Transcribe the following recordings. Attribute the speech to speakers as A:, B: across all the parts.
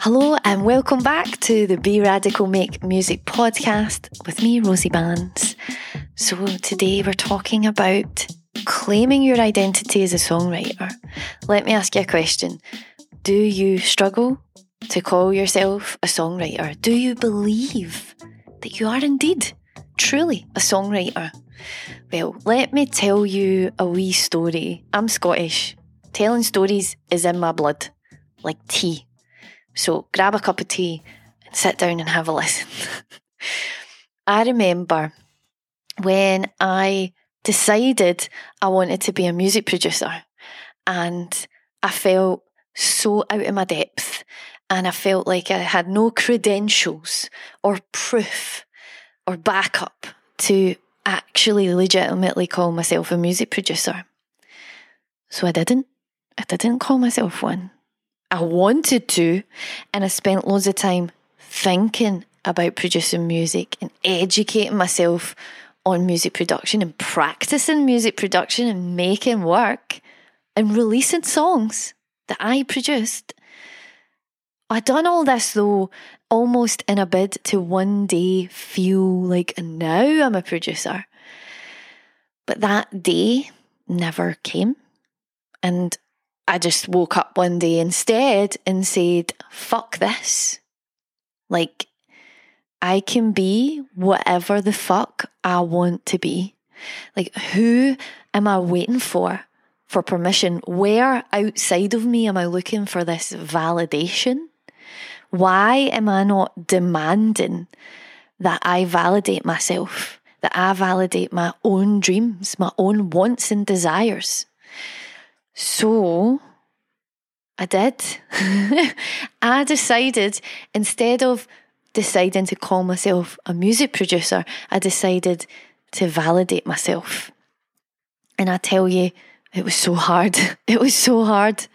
A: Hello and welcome back to the Be Radical Make Music podcast with me, Rosie Bans. So, today we're talking about claiming your identity as a songwriter. Let me ask you a question Do you struggle to call yourself a songwriter? Do you believe that you are indeed truly a songwriter? Well, let me tell you a wee story. I'm Scottish. Telling stories is in my blood, like tea. So grab a cup of tea and sit down and have a listen. I remember when I decided I wanted to be a music producer and I felt so out of my depth and I felt like I had no credentials or proof or backup to actually legitimately call myself a music producer. So I didn't. I didn't call myself one. I wanted to, and I spent loads of time thinking about producing music and educating myself on music production and practicing music production and making work and releasing songs that I produced. I done all this though almost in a bid to one day feel like now I'm a producer. But that day never came. And I just woke up one day instead and said, fuck this. Like, I can be whatever the fuck I want to be. Like, who am I waiting for? For permission? Where outside of me am I looking for this validation? Why am I not demanding that I validate myself, that I validate my own dreams, my own wants and desires? So I did. I decided instead of deciding to call myself a music producer, I decided to validate myself. And I tell you, it was so hard. It was so hard.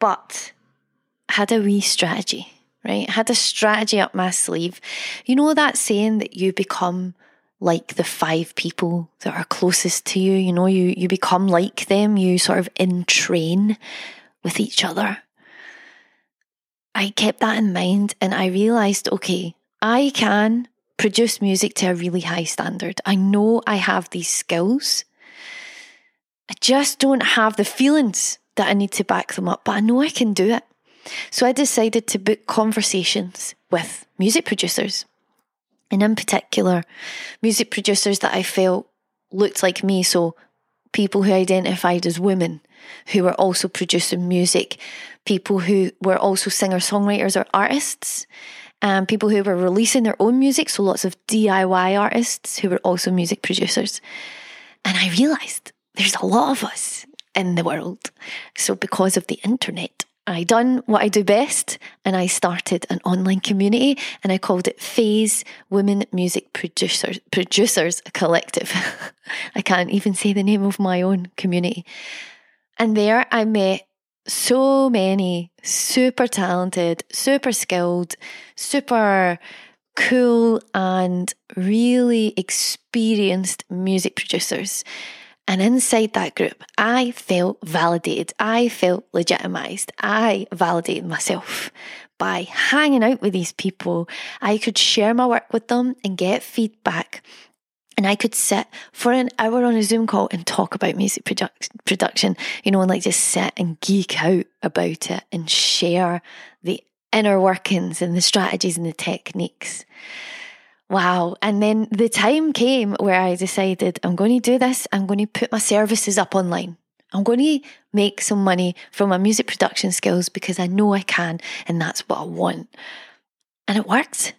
A: But I had a wee strategy, right? I had a strategy up my sleeve. You know that saying that you become like the five people that are closest to you. You know, you, you become like them, you sort of entrain with each other. I kept that in mind and I realized okay, I can produce music to a really high standard. I know I have these skills. I just don't have the feelings that I need to back them up, but I know I can do it. So I decided to book conversations with music producers and in particular, music producers that I felt looked like me. So, people who identified as women who were also producing music, people who were also singer songwriters or artists, and people who were releasing their own music. So, lots of DIY artists who were also music producers. And I realised there's a lot of us in the world. So, because of the internet, I done what I do best and I started an online community and I called it Phase Women Music Producers Producers Collective. I can't even say the name of my own community. And there I met so many super talented, super skilled, super cool and really experienced music producers. And inside that group, I felt validated. I felt legitimized. I validated myself by hanging out with these people. I could share my work with them and get feedback. And I could sit for an hour on a Zoom call and talk about music production, production, you know, and like just sit and geek out about it and share the inner workings and the strategies and the techniques. Wow. And then the time came where I decided I'm going to do this. I'm going to put my services up online. I'm going to make some money from my music production skills because I know I can and that's what I want. And it worked.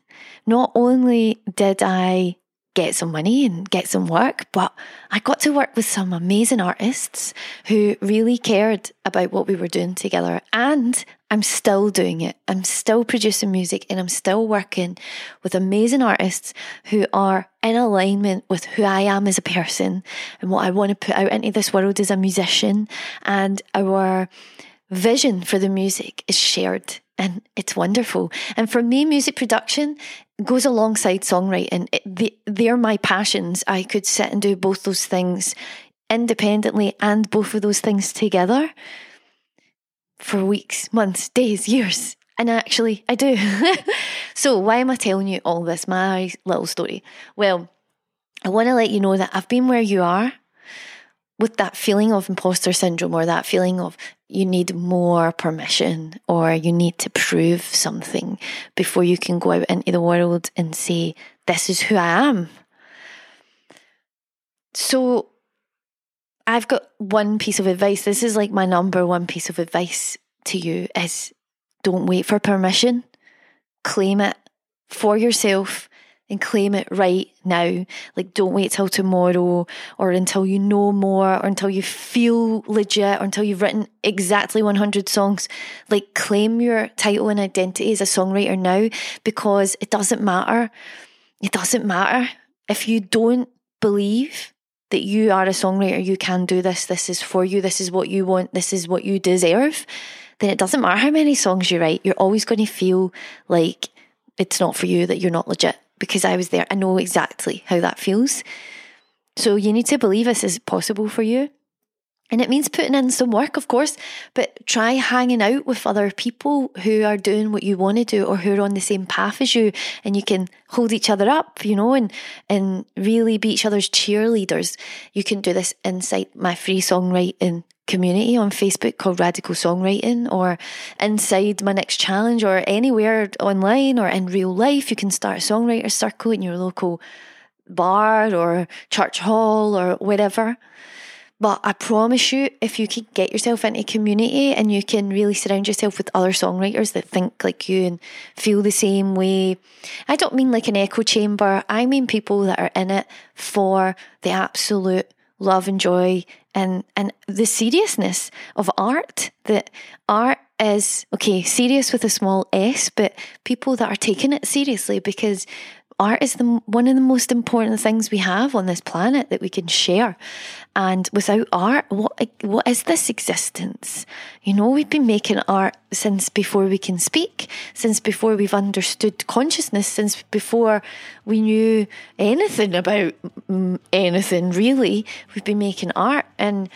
A: Not only did I get some money and get some work, but I got to work with some amazing artists who really cared about what we were doing together. And I'm still doing it. I'm still producing music and I'm still working with amazing artists who are in alignment with who I am as a person and what I want to put out into this world as a musician. And our vision for the music is shared and it's wonderful. And for me, music production goes alongside songwriting. It, they're my passions. I could sit and do both those things independently and both of those things together for weeks, months, days, years. And actually, I do. so, why am I telling you all this, my little story? Well, I want to let you know that I've been where you are with that feeling of imposter syndrome or that feeling of you need more permission or you need to prove something before you can go out into the world and say, This is who I am. So, I've got one piece of advice. This is like my number one piece of advice to you is don't wait for permission. Claim it for yourself and claim it right now. Like, don't wait till tomorrow or until you know more or until you feel legit or until you've written exactly 100 songs. Like, claim your title and identity as a songwriter now because it doesn't matter. It doesn't matter. If you don't believe that you are a songwriter, you can do this, this is for you, this is what you want, this is what you deserve, then it doesn't matter how many songs you write, you're always going to feel like it's not for you, that you're not legit because I was there. I know exactly how that feels. So you need to believe this is possible for you. And it means putting in some work, of course, but try hanging out with other people who are doing what you want to do or who are on the same path as you and you can hold each other up, you know, and, and really be each other's cheerleaders. You can do this inside my free songwriting community on Facebook called Radical Songwriting or inside my next challenge or anywhere online or in real life. You can start a songwriter circle in your local bar or church hall or whatever. But I promise you, if you can get yourself into community and you can really surround yourself with other songwriters that think like you and feel the same way, I don't mean like an echo chamber. I mean people that are in it for the absolute love and joy and, and the seriousness of art. That art is, okay, serious with a small s, but people that are taking it seriously because art is the, one of the most important things we have on this planet that we can share. And without art, what what is this existence? You know, we've been making art since before we can speak, since before we've understood consciousness, since before we knew anything about anything really. We've been making art and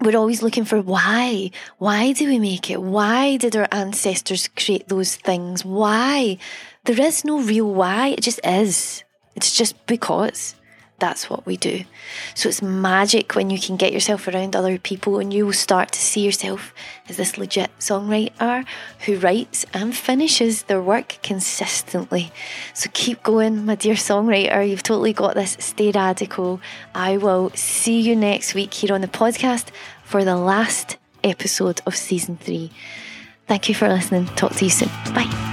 A: we're always looking for why. Why do we make it? Why did our ancestors create those things? Why? There is no real why, it just is. It's just because that's what we do. So it's magic when you can get yourself around other people and you will start to see yourself as this legit songwriter who writes and finishes their work consistently. So keep going, my dear songwriter. You've totally got this. Stay radical. I will see you next week here on the podcast for the last episode of season three. Thank you for listening. Talk to you soon. Bye.